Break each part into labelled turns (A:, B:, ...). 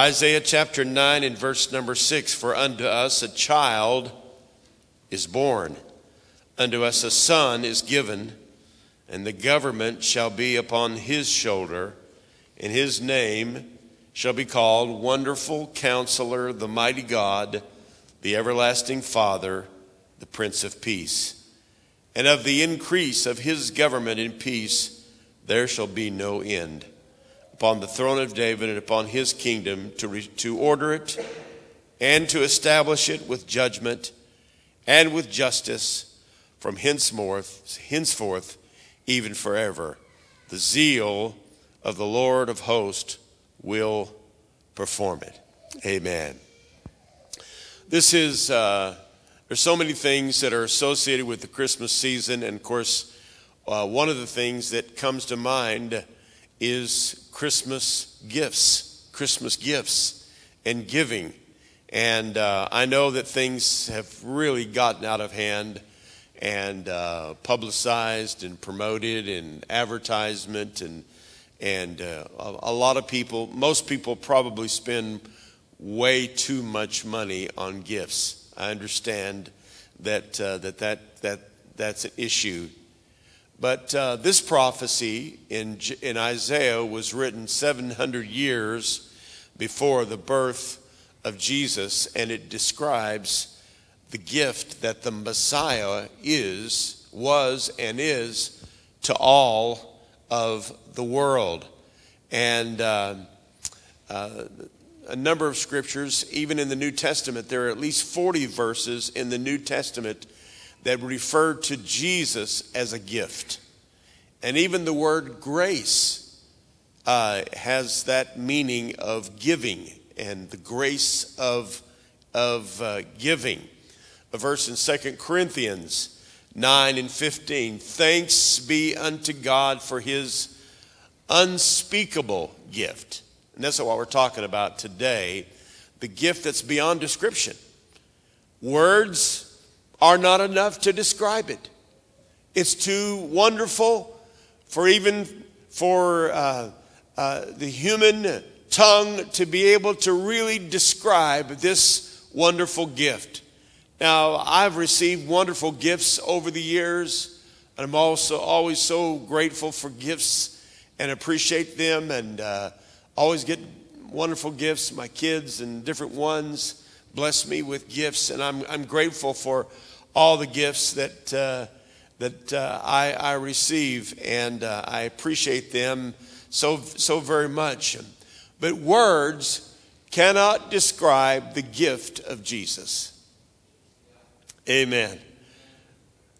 A: Isaiah chapter 9 and verse number 6 For unto us a child is born, unto us a son is given, and the government shall be upon his shoulder, and his name shall be called Wonderful Counselor, the Mighty God, the Everlasting Father, the Prince of Peace. And of the increase of his government in peace there shall be no end upon the throne of David and upon his kingdom to, re- to order it and to establish it with judgment and with justice from henceforth, henceforth even forever. The zeal of the Lord of hosts will perform it. Amen. This is, uh, there's so many things that are associated with the Christmas season, and of course, uh, one of the things that comes to mind is Christmas gifts, Christmas gifts and giving. And uh, I know that things have really gotten out of hand and uh, publicized and promoted and advertisement and and uh, a, lot of people, most people probably spend way too much money on gifts. I understand that uh, that that that that's an issue but uh, this prophecy in, in Isaiah was written 700 years before the birth of Jesus, and it describes the gift that the Messiah is, was, and is to all of the world. And uh, uh, a number of scriptures, even in the New Testament, there are at least 40 verses in the New Testament that refer to Jesus as a gift. And even the word grace uh, has that meaning of giving and the grace of, of uh, giving. A verse in 2 Corinthians 9 and 15 Thanks be unto God for his unspeakable gift. And that's what we're talking about today the gift that's beyond description. Words are not enough to describe it. It's too wonderful for even for uh, uh, the human tongue to be able to really describe this wonderful gift. Now, I've received wonderful gifts over the years, and I'm also always so grateful for gifts and appreciate them, and uh, always get wonderful gifts. My kids and different ones bless me with gifts, and I'm, I'm grateful for all the gifts that, uh, that uh, I, I, receive, and uh, I appreciate them so, so very much. But words cannot describe the gift of Jesus. Amen.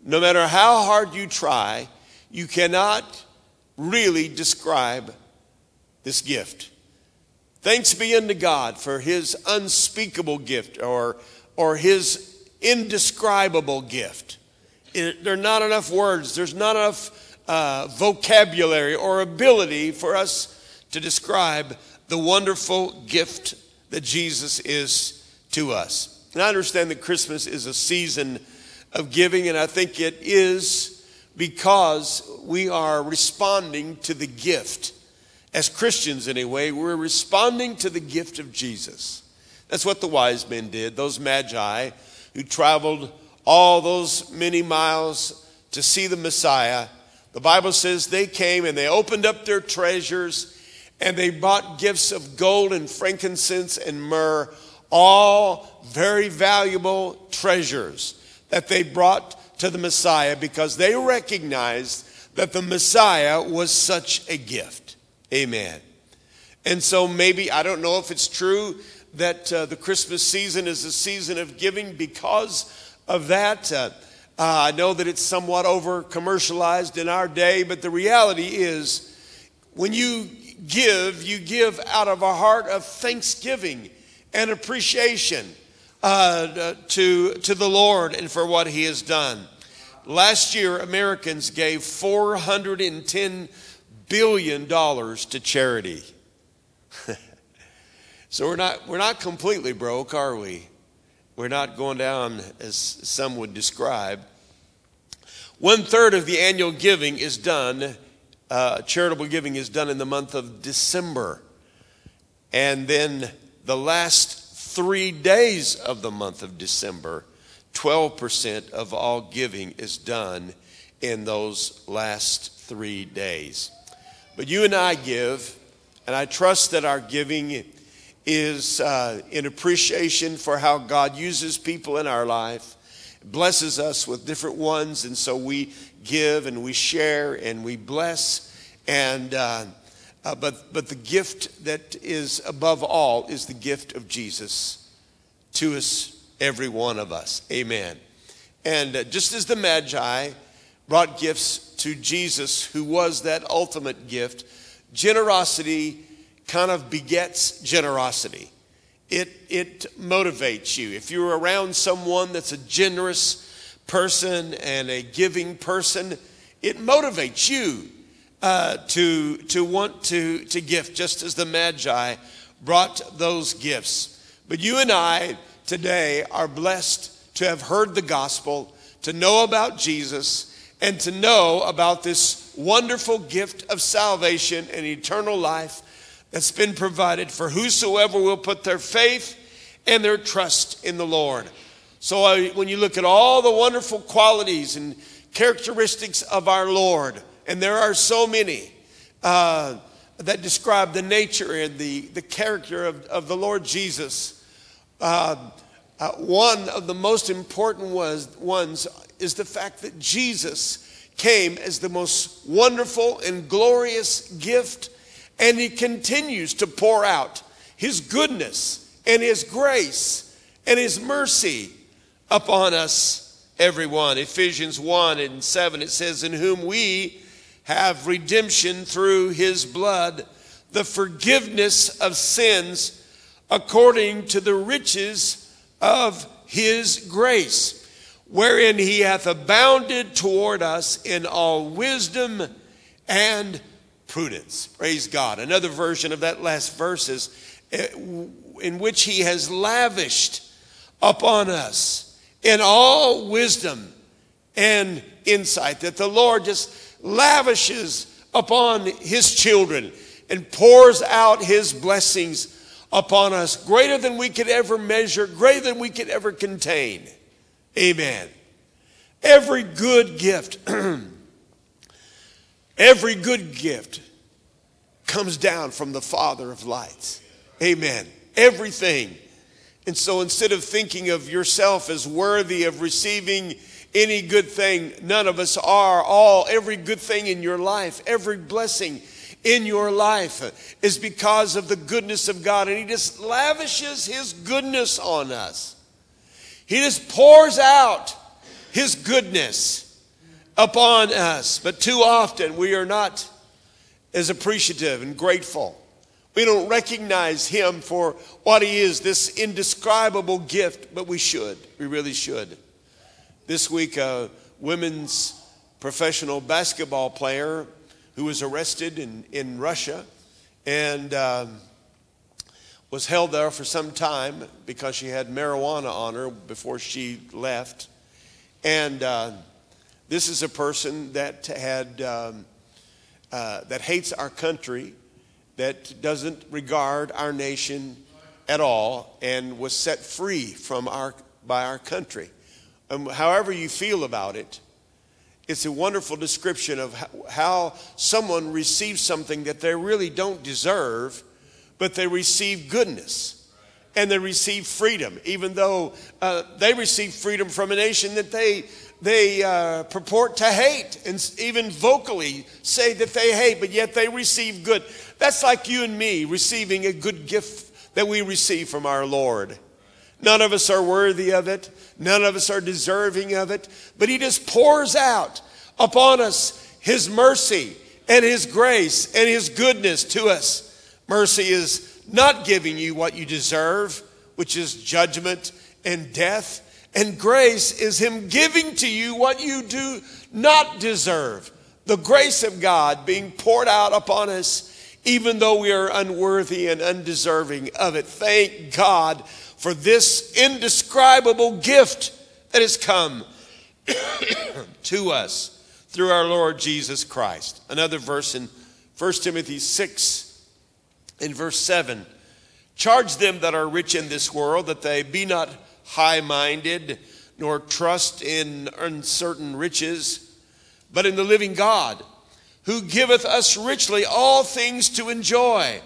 A: No matter how hard you try, you cannot really describe this gift. Thanks be unto God for his unspeakable gift or, or his indescribable gift. It, there are not enough words, there's not enough uh, vocabulary or ability for us to describe the wonderful gift that Jesus is to us. And I understand that Christmas is a season of giving, and I think it is because we are responding to the gift. As Christians, anyway, we're responding to the gift of Jesus. That's what the wise men did, those magi who traveled all those many miles to see the Messiah, the Bible says they came and they opened up their treasures and they bought gifts of gold and frankincense and myrrh, all very valuable treasures that they brought to the Messiah because they recognized that the Messiah was such a gift. Amen. And so maybe, I don't know if it's true that uh, the Christmas season is a season of giving because of that. Uh, uh, I know that it's somewhat over commercialized in our day, but the reality is when you give, you give out of a heart of thanksgiving and appreciation uh, to, to the Lord and for what He has done. Last year, Americans gave $410 billion to charity. So we're not, we're not completely broke, are we? We're not going down as some would describe. One third of the annual giving is done, uh, charitable giving is done in the month of December. And then the last three days of the month of December, 12% of all giving is done in those last three days. But you and I give, and I trust that our giving is uh, in appreciation for how God uses people in our life, blesses us with different ones, and so we give and we share and we bless. And uh, uh, but but the gift that is above all is the gift of Jesus to us, every one of us. Amen. And uh, just as the Magi brought gifts to Jesus, who was that ultimate gift, generosity kind of begets generosity. It, it motivates you. If you're around someone that's a generous person and a giving person, it motivates you uh, to, to want to, to gift, just as the Magi brought those gifts. But you and I today are blessed to have heard the gospel, to know about Jesus, and to know about this wonderful gift of salvation and eternal life that's been provided for whosoever will put their faith and their trust in the Lord. So uh, when you look at all the wonderful qualities and characteristics of our Lord, and there are so many uh, that describe the nature and the, the character of, of the Lord Jesus, uh, uh one of the most important was, ones is the fact that Jesus came as the most wonderful and glorious gift, and he continues to pour out his goodness and his grace and his mercy upon us, everyone. Ephesians 1 and 7, it says, In whom we have redemption through his blood, the forgiveness of sins according to the riches of his grace wherein he hath abounded toward us in all wisdom and prudence. Praise God. Another version of that last verse is eh, in which he has lavished upon us in all wisdom and insight, that the Lord just lavishes upon his children and pours out his blessings upon us greater than we could ever measure, greater than we could ever contain. Amen. Every good gift, every good gift comes down from the Father of lights. Amen. Everything. And so instead of thinking of yourself as worthy of receiving any good thing, none of us are. All, every good thing in your life, every blessing in your life is because of the goodness of God. And He just lavishes His goodness on us. He just pours out His goodness upon us. But too often we are not as appreciative and grateful. We don't recognize Him for what He is, this indescribable gift, but we should. We really should. This week, a women's professional basketball player who was arrested in, in Russia and. Um, was held there for some time because she had marijuana on her before she left. And uh, this is a person that had um, uh, that hates our country, that doesn't regard our nation at all, and was set free from our by our country. Um, however you feel about it, it's a wonderful description of how, someone receives something that they really don't deserve but they receive goodness and they receive freedom, even though uh, they receive freedom from a nation that they they uh, purport to hate and even vocally say that they hate, but yet they receive good. That's like you and me receiving a good gift that we receive from our Lord. None of us are worthy of it. None of us are deserving of it. But He just pours out upon us His mercy and His grace and His goodness to us. Mercy is not giving you what you deserve, which is judgment and death. And grace is Him giving to you what you do not deserve. The grace of God being poured out upon us, even though we are unworthy and undeserving of it. Thank God for this indescribable gift that has come to us through our Lord Jesus Christ. Another verse in 1 Timothy 6 in verse 7 Charge them that are rich in this world that they be not high minded, nor trust in uncertain riches, but in the living God, who giveth us richly all things to enjoy,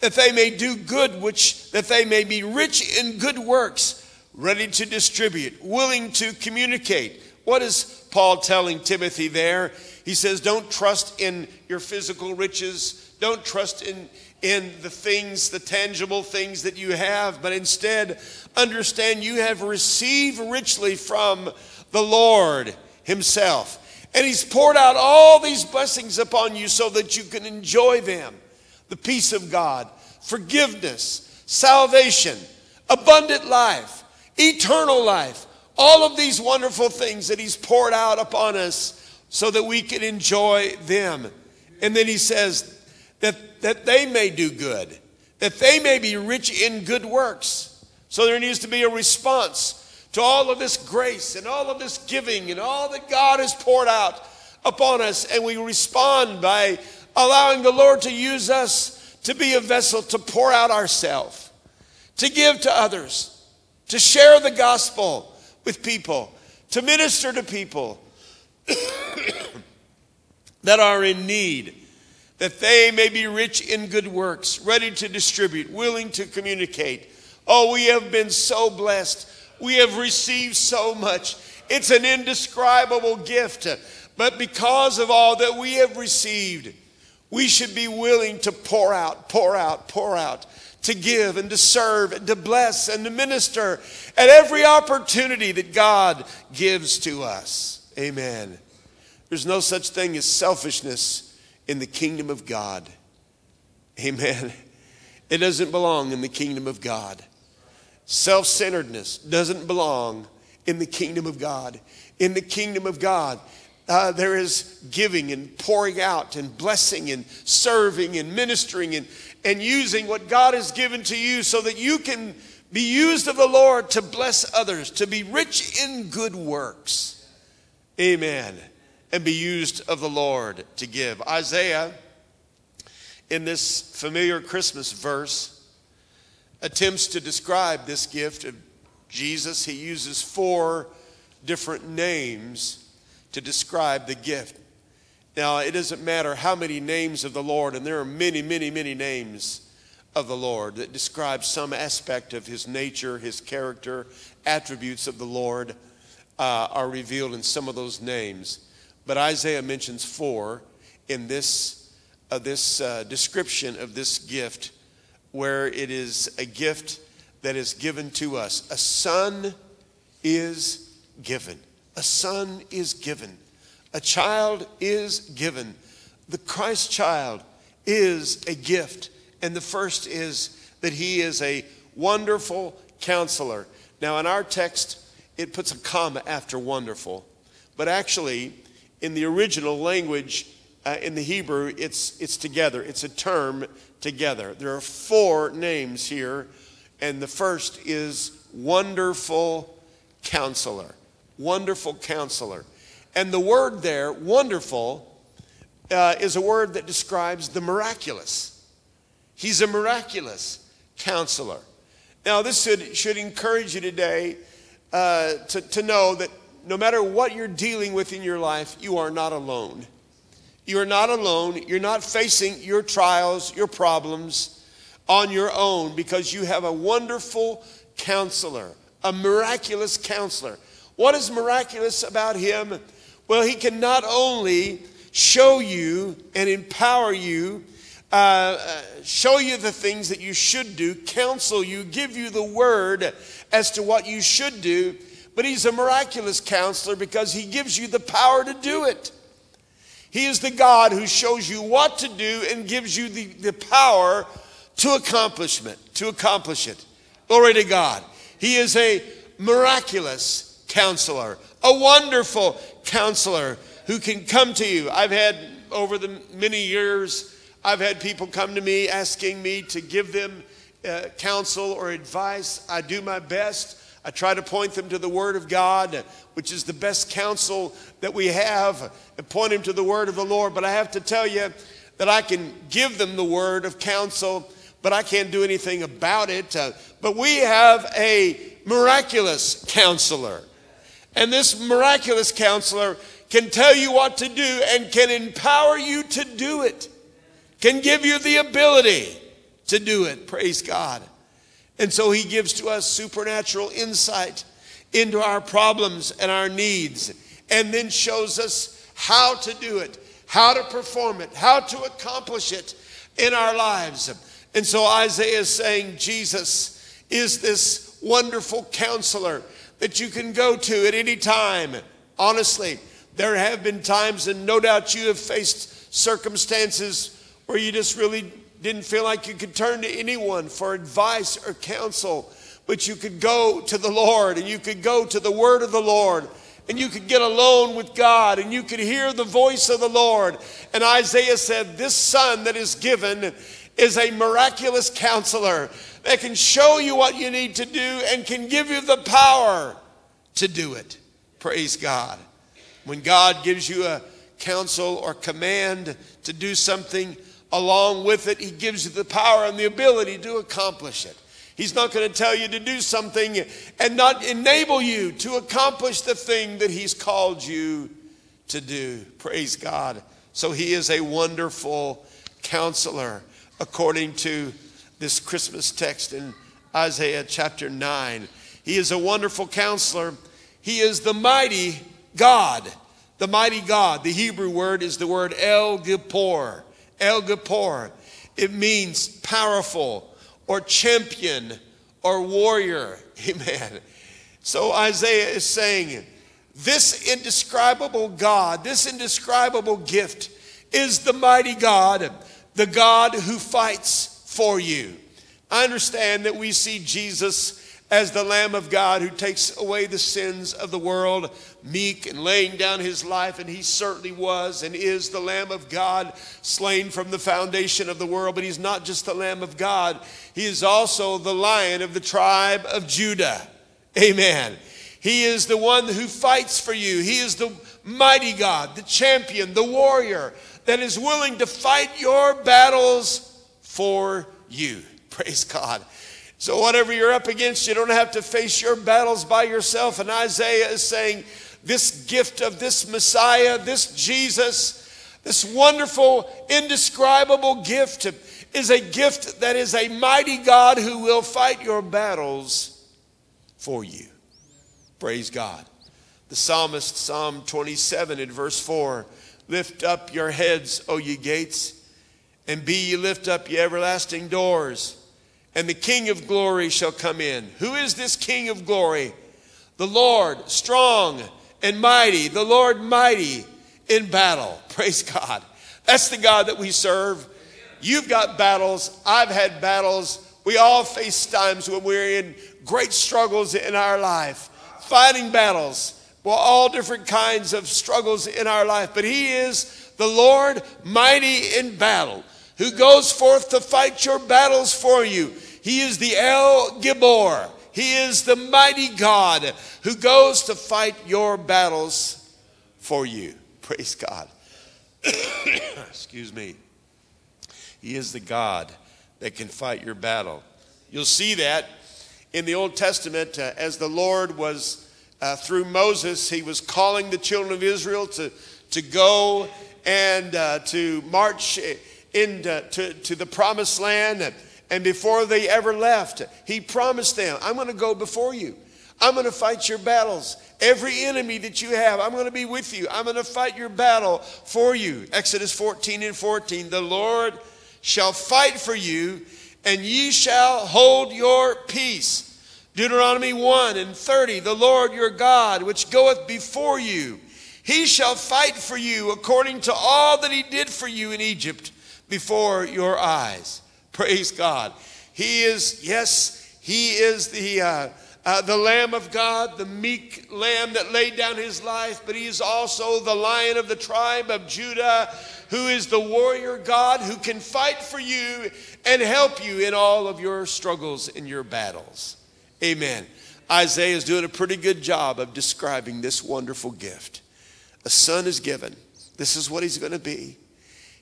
A: that they may do good, which that they may be rich in good works, ready to distribute, willing to communicate. What is Paul telling Timothy there? He says, Don't trust in your physical riches. Don't trust in, in the things, the tangible things that you have, but instead understand you have received richly from the Lord Himself. And He's poured out all these blessings upon you so that you can enjoy them the peace of God, forgiveness, salvation, abundant life, eternal life, all of these wonderful things that He's poured out upon us so that we can enjoy them. And then He says, that, that they may do good, that they may be rich in good works. So there needs to be a response to all of this grace and all of this giving and all that God has poured out upon us. And we respond by allowing the Lord to use us to be a vessel to pour out ourselves, to give to others, to share the gospel with people, to minister to people that are in need that they may be rich in good works, ready to distribute, willing to communicate. Oh, we have been so blessed. We have received so much. It's an indescribable gift. But because of all that we have received, we should be willing to pour out, pour out, pour out, to give and to serve and to bless and to minister at every opportunity that God gives to us. Amen. There's no such thing as selfishness in the kingdom of God. Amen. It doesn't belong in the kingdom of God. Self centeredness doesn't belong in the kingdom of God. In the kingdom of God, uh, there is giving and pouring out and blessing and serving and ministering and, and using what God has given to you so that you can be used of the Lord to bless others, to be rich in good works. Amen and be used of the Lord to give. Isaiah, in this familiar Christmas verse, attempts to describe this gift of Jesus. He uses four different names to describe the gift. Now, it doesn't matter how many names of the Lord, and there are many, many, many names of the Lord that describe some aspect of his nature, his character, attributes of the Lord uh, are revealed in some of those names. But Isaiah mentions four in this, uh, this uh, description of this gift, where it is a gift that is given to us. A son is given. A son is given. A child is given. The Christ child is a gift. And the first is that he is a wonderful counselor. Now, in our text, it puts a comma after wonderful. But actually, in the original language, uh, in the Hebrew, it's, it's together. It's a term together. There are four names here, and the first is Wonderful Counselor. Wonderful Counselor. And the word there, wonderful, uh, is a word that describes the miraculous. He's a miraculous counselor. Now, this should, should encourage you today uh, to, to know that no matter what you're dealing with in your life, you are not alone. You are not alone. You're not facing your trials, your problems on your own because you have a wonderful counselor, a miraculous counselor. What is miraculous about him? Well, he can not only show you and empower you, uh, uh, show you the things that you should do, counsel you, give you the word as to what you should do but he's a miraculous counselor because he gives you the power to do it. He is the God who shows you what to do and gives you the, the power to accomplishment, to accomplish it. Glory to God. He is a miraculous counselor, a wonderful counselor who can come to you. I've had over the many years, I've had people come to me asking me to give them uh, counsel or advice. I do my best. I try to point them to the Word of God, which is the best counsel that we have, and point them to the Word of the Lord. But I have to tell you that I can give them the word of counsel, but I can't do anything about it. Uh, but we have a miraculous counselor. And this miraculous counselor can tell you what to do and can empower you to do it, can give you the ability to do it. Praise God. And so he gives to us supernatural insight into our problems and our needs, and then shows us how to do it, how to perform it, how to accomplish it in our lives. And so Isaiah is saying Jesus is this wonderful counselor that you can go to at any time. Honestly, there have been times, and no doubt you have faced circumstances where you just really didn't feel like you could turn to anyone for advice or counsel, but you could go to the Lord and you could go to the word of the Lord and you could get alone with God and you could hear the voice of the Lord. And Isaiah said, This son that is given is a miraculous counselor that can show you what you need to do and can give you the power to do it. Praise God. When God gives you a counsel or command to do something, along with it, He gives you the power and the ability to accomplish it. He's not going to tell you to do something and not enable you to accomplish the thing that He's called you to do. Praise God. So He is a wonderful counselor, according to this Christmas text in Isaiah chapter 9. He is a wonderful counselor. He is the mighty God. The mighty God. The Hebrew word is the word El Gibor. El Gibor. It means powerful or champion or warrior. Amen. So Isaiah is saying, this indescribable God, this indescribable gift is the mighty God, the God who fights for you. I understand that we see Jesus as the Lamb of God who takes away the sins of the world, meek and laying down his life, and he certainly was and is the Lamb of God, slain from the foundation of the world. But he's not just the Lamb of God, he is also the Lion of the tribe of Judah. Amen. He is the one who fights for you, he is the mighty God, the champion, the warrior that is willing to fight your battles for you. Praise God. So, whatever you're up against, you don't have to face your battles by yourself. And Isaiah is saying, This gift of this Messiah, this Jesus, this wonderful, indescribable gift is a gift that is a mighty God who will fight your battles for you. Praise God. The psalmist, Psalm 27 in verse 4 Lift up your heads, O ye gates, and be ye lift up ye everlasting doors and the King of glory shall come in. Who is this King of glory? The Lord, strong and mighty, the Lord mighty in battle. Praise God. That's the God that we serve. You've got battles. I've had battles. We all face times when we're in great struggles in our life, fighting battles. Well, all different kinds of struggles in our life. But He is the Lord mighty in battle who goes forth to fight your battles for you. He is the El Gibor. He is the mighty God who goes to fight your battles for you. Praise God. Excuse me. He is the God that can fight your battle. You'll see that in the Old Testament uh, as the Lord was uh, through Moses, he was calling the children of Israel to, to go and uh, to march into to, to the promised land. And before they ever left, he promised them, I'm going to go before you. I'm going to fight your battles. Every enemy that you have, I'm going to be with you. I'm going to fight your battle for you. Exodus 14 and 14. The Lord shall fight for you, and ye shall hold your peace. Deuteronomy 1 and 30. The Lord your God, which goeth before you, he shall fight for you according to all that he did for you in Egypt before your eyes. Praise God. He is, yes, He is the, uh, uh, the Lamb of God, the meek Lamb that laid down His life, but He is also the Lion of the tribe of Judah, who is the warrior God who can fight for you and help you in all of your struggles and your battles. Amen. Isaiah is doing a pretty good job of describing this wonderful gift. A son is given. This is what he's going to be.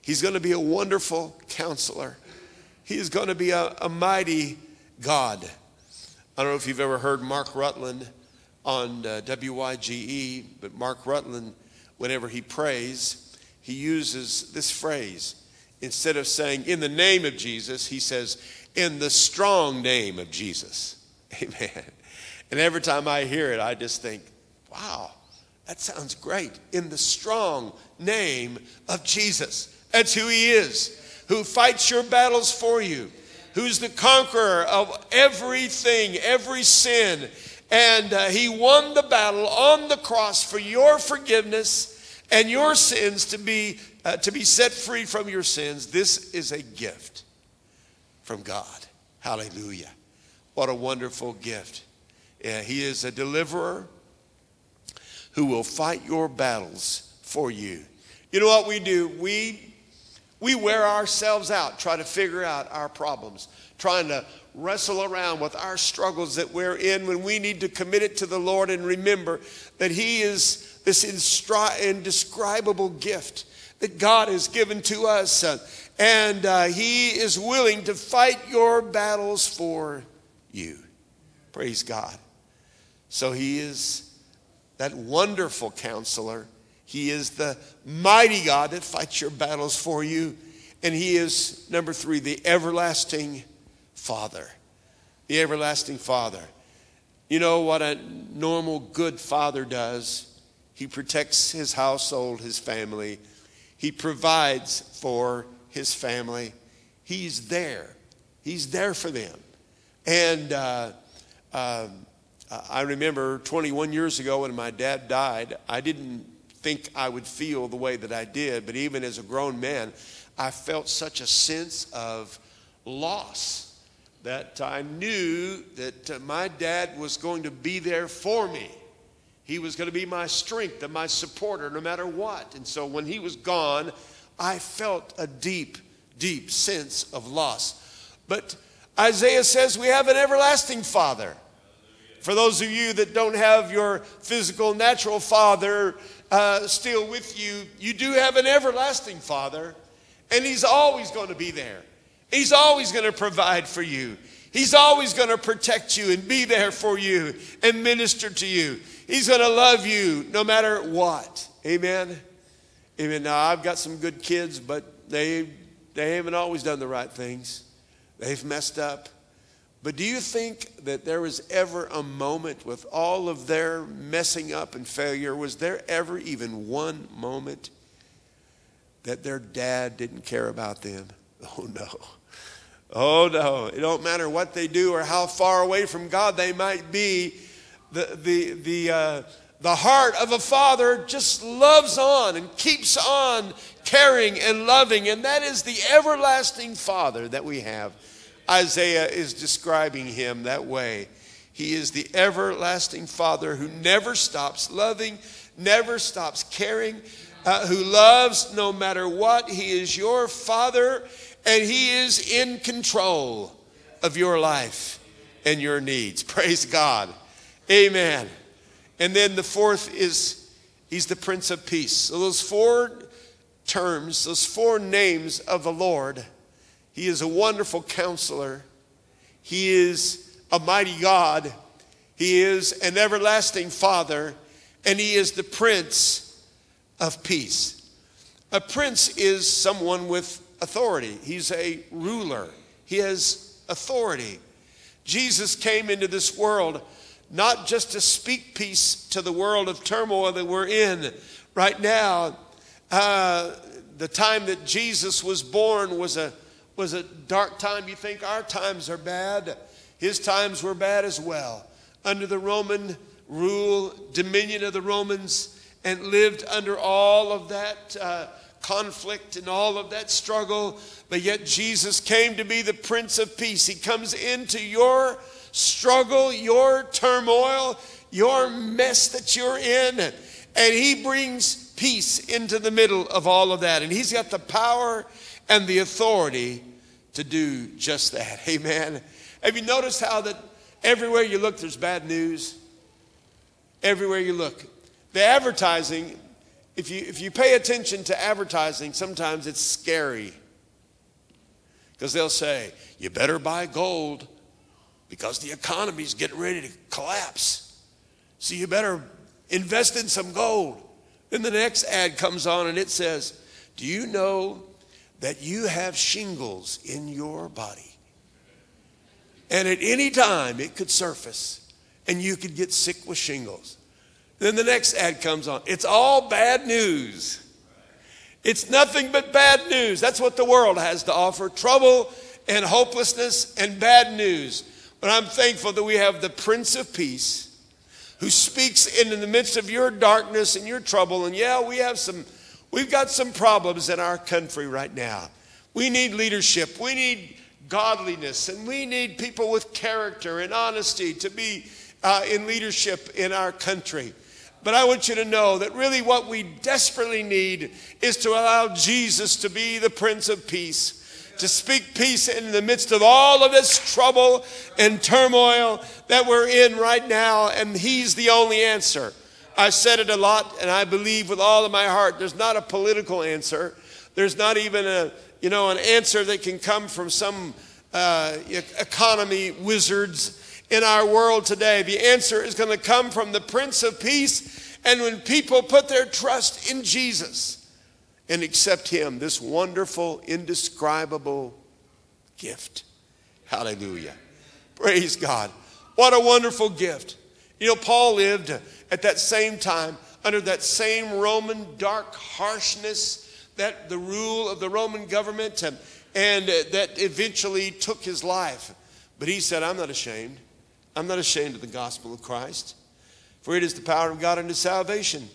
A: He's going to be a wonderful counselor. He is going to be a, a mighty God. I don't know if you've ever heard Mark Rutland on uh, WYGE, but Mark Rutland, whenever he prays, he uses this phrase. Instead of saying, in the name of Jesus, he says, in the strong name of Jesus. Amen. And every time I hear it, I just think, wow, that sounds great. In the strong name of Jesus. That's who he is, who fights your battles for you who's the conqueror of everything, every sin. And uh, he won the battle on the cross for your forgiveness and your sins to be, uh, to be set free from your sins. This is a gift from God. Hallelujah. What a wonderful gift. Yeah, he is a deliverer who will fight your battles for you. You know what we do? We we wear ourselves out trying to figure out our problems, trying to wrestle around with our struggles that we're in when we need to commit it to the Lord and remember that He is this indescribable gift that God has given to us. Uh, and uh, He is willing to fight your battles for you. Praise God. So He is that wonderful counselor he is the mighty God that fights your battles for you. And He is, number three, the everlasting Father. The everlasting Father. You know what a normal good father does? He protects his household, his family. He provides for his family. He's there. He's there for them. And uh, uh, I remember 21 years ago when my dad died, I didn't think I would feel the way that I did, but even as a grown man, I felt such a sense of loss that I knew that uh, my dad was going to be there for me. He was going to be my strength and my supporter no matter what. And so when he was gone, I felt a deep, deep sense of loss. But Isaiah says we have an everlasting Father. For those of you that don't have your physical, natural father uh, still with you, you do have an everlasting Father, and He's always going to be there. He's always going to provide for you. He's always going to protect you and be there for you and minister to you. He's going to love you no matter what. Amen. Amen. Now, I've got some good kids, but they, they haven't always done the right things. They've messed up. But do you think that there was ever a moment with all of their messing up and failure, was there ever even one moment that their dad didn't care about them? Oh no. Oh no. It don't matter what they do or how far away from God they might be. The, the, the, uh, the heart of a father just loves on and keeps on caring and loving. And that is the everlasting father that we have. Isaiah is describing him that way. He is the everlasting Father who never stops loving, never stops caring, uh, who loves no matter what. He is your Father, and He is in control of your life and your needs. Praise God. Amen. And then the fourth is He's the Prince of Peace. So those four terms, those four names of the Lord he is a wonderful counselor. He is a mighty God. He is an everlasting Father. And He is the Prince of Peace. A prince is someone with authority, he's a ruler, he has authority. Jesus came into this world not just to speak peace to the world of turmoil that we're in right now. Uh, the time that Jesus was born was a was a dark time. You think our times are bad? His times were bad as well. Under the Roman rule, dominion of the Romans, and lived under all of that uh, conflict and all of that struggle. But yet Jesus came to be the Prince of Peace. He comes into your struggle, your turmoil, your mess that you're in, and He brings peace into the middle of all of that. And He's got the power and the authority to do just that. Amen. Have you noticed how that everywhere you look, there's bad news? Everywhere you look. The advertising, if you, if you pay attention to advertising, sometimes it's scary. Because they'll say, you better buy gold because the economy's getting ready to collapse. So you better invest in some gold. Then the next ad comes on and it says, Do you know that you have shingles in your body? And at any time it could surface and you could get sick with shingles. Then the next ad comes on. It's all bad news. It's nothing but bad news. That's what the world has to offer trouble and hopelessness and bad news. But I'm thankful that we have the Prince of Peace who speaks in, in the midst of your darkness and your trouble. And yeah, we have some, we've got some problems in our country right now. We need leadership. We need godliness, and we need people with character and honesty to be uh, in leadership in our country. But I want you to know that really what we desperately need is to allow Jesus to be the Prince of Peace to speak peace in the midst of all of this trouble and turmoil that we're in right now, and He's the only answer. I said it a lot, and I believe with all of my heart there's not a political answer. There's not even a, you know, an answer that can come from some uh, economy wizards in our world today. The answer is going to come from the Prince of Peace. And when people put their trust in Jesus and accept Him, this wonderful, indescribable gift. Hallelujah. Praise God. What a wonderful gift. You know, Paul lived at that same time under that same Roman dark harshness that the rule of the Roman government and, and that eventually took his life. But he said, I'm not ashamed. I'm not ashamed of the gospel of Christ, for it is the power of God unto salvation.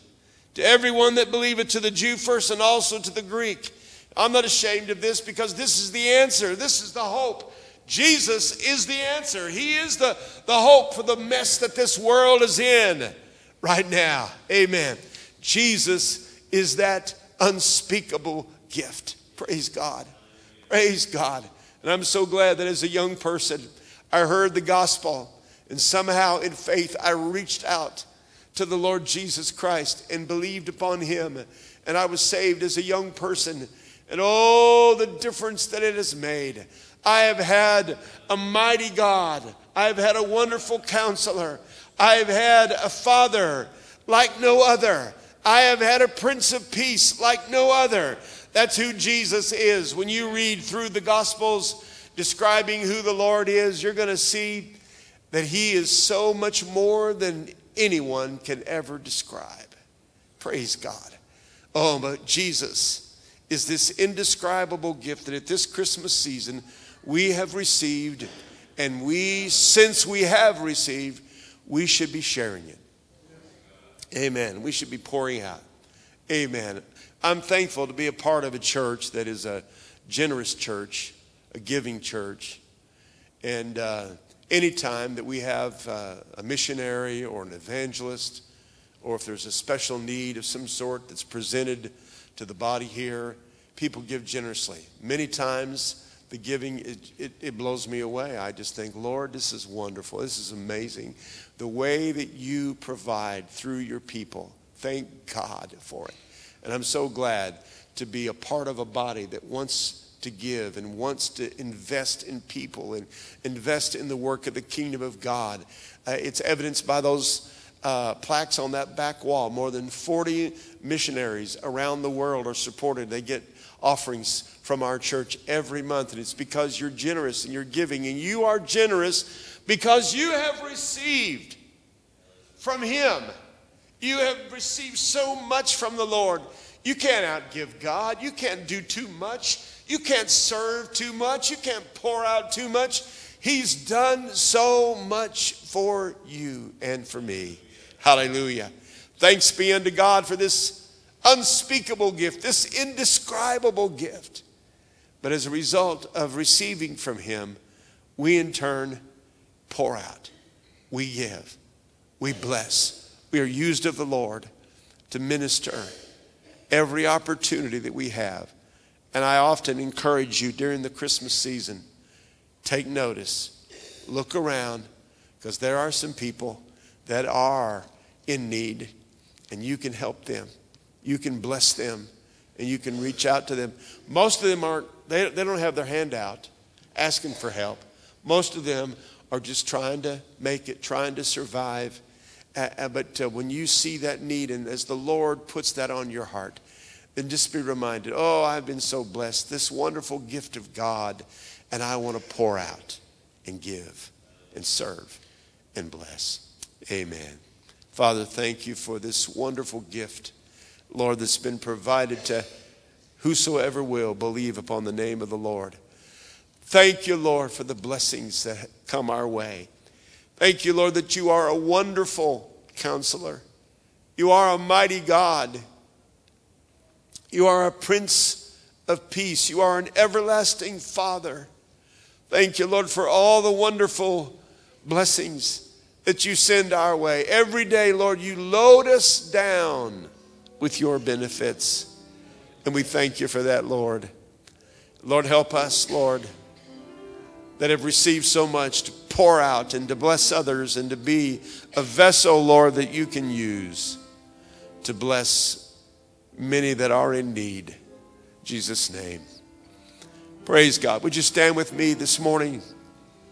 A: To everyone that believeth, to the Jew first and also to the Greek. I'm not ashamed of this because this is the answer. This is the hope. Jesus is the answer. He is the, the hope for the mess that this world is in right now. Amen. Jesus is that unspeakable gift. Praise God. Praise God. And I'm so glad that as a young person, I heard the gospel and somehow in faith, I reached out to the Lord Jesus Christ and believed upon him. And I was saved as a young person. And oh, the difference that it has made. I have had a mighty God. I have had a wonderful counselor. I have had a father like no other. I have had a prince of peace like no other. That's who Jesus is. When you read through the Gospels describing who the Lord is, you're going to see that He is so much more than anyone can ever describe. Praise God. Oh, but Jesus is this indescribable gift that at this Christmas season we have received, and we, since we have received, we should be sharing it. Amen. We should be pouring out. Amen. I'm thankful to be a part of a church that is a generous church, a giving church. And uh, anytime that we have uh, a missionary or an evangelist, or if there's a special need of some sort that's presented to the body here, people give generously. Many times, the giving, it, it, it, blows me away. I just think, Lord, this is wonderful. This is amazing. The way that you provide through your people. Thank God for it. And I'm so glad to be a part of a body that wants to give and wants to invest in people and invest in the work of the kingdom of God. Uh, it's evidenced by those uh, plaques on that back wall. More than 40 missionaries around the world are supported. They get offerings from our church every month, and it's because you're generous and you're giving, and you are generous because you have received from Him. You have received so much from the Lord. You can't outgive God. You can't do too much. You can't serve too much. You can't pour out too much. He's done so much for you and for me. Hallelujah. Thanks be unto God for this unspeakable gift, this indescribable gift. But as a result of receiving from Him, we in turn pour out, we give, we bless. We are used of the Lord to minister every opportunity that we have and I often encourage you during the Christmas season take notice, look around, because there are some people that are in need, and you can help them. You can bless them, and you can reach out to them. Most of them aren't, they, they don't have their hand out. asking for help. Most of them are just trying to make it, trying to survive. Uh, but uh, when you see that need, and as the Lord puts that on your heart, then just be reminded oh, I've been so blessed, this wonderful gift of God, and I want to pour out and give and serve and bless. Amen. Father, thank you for this wonderful gift, Lord, that's been provided to whosoever will believe upon the name of the Lord. Thank you, Lord, for the blessings that come our way. Thank you, Lord, that you are a wonderful counselor. You are a mighty God. You are a prince of peace. You are an everlasting Father. Thank you, Lord, for all the wonderful blessings that you send our way. Every day, Lord, you load us down with your benefits. And we thank you for that, Lord. Lord, help us, Lord, that have received so much to pour out and to bless others and to be a vessel, Lord, that you can use to bless many that are in need. In Jesus' name. Praise God. Would you stand with me this morning?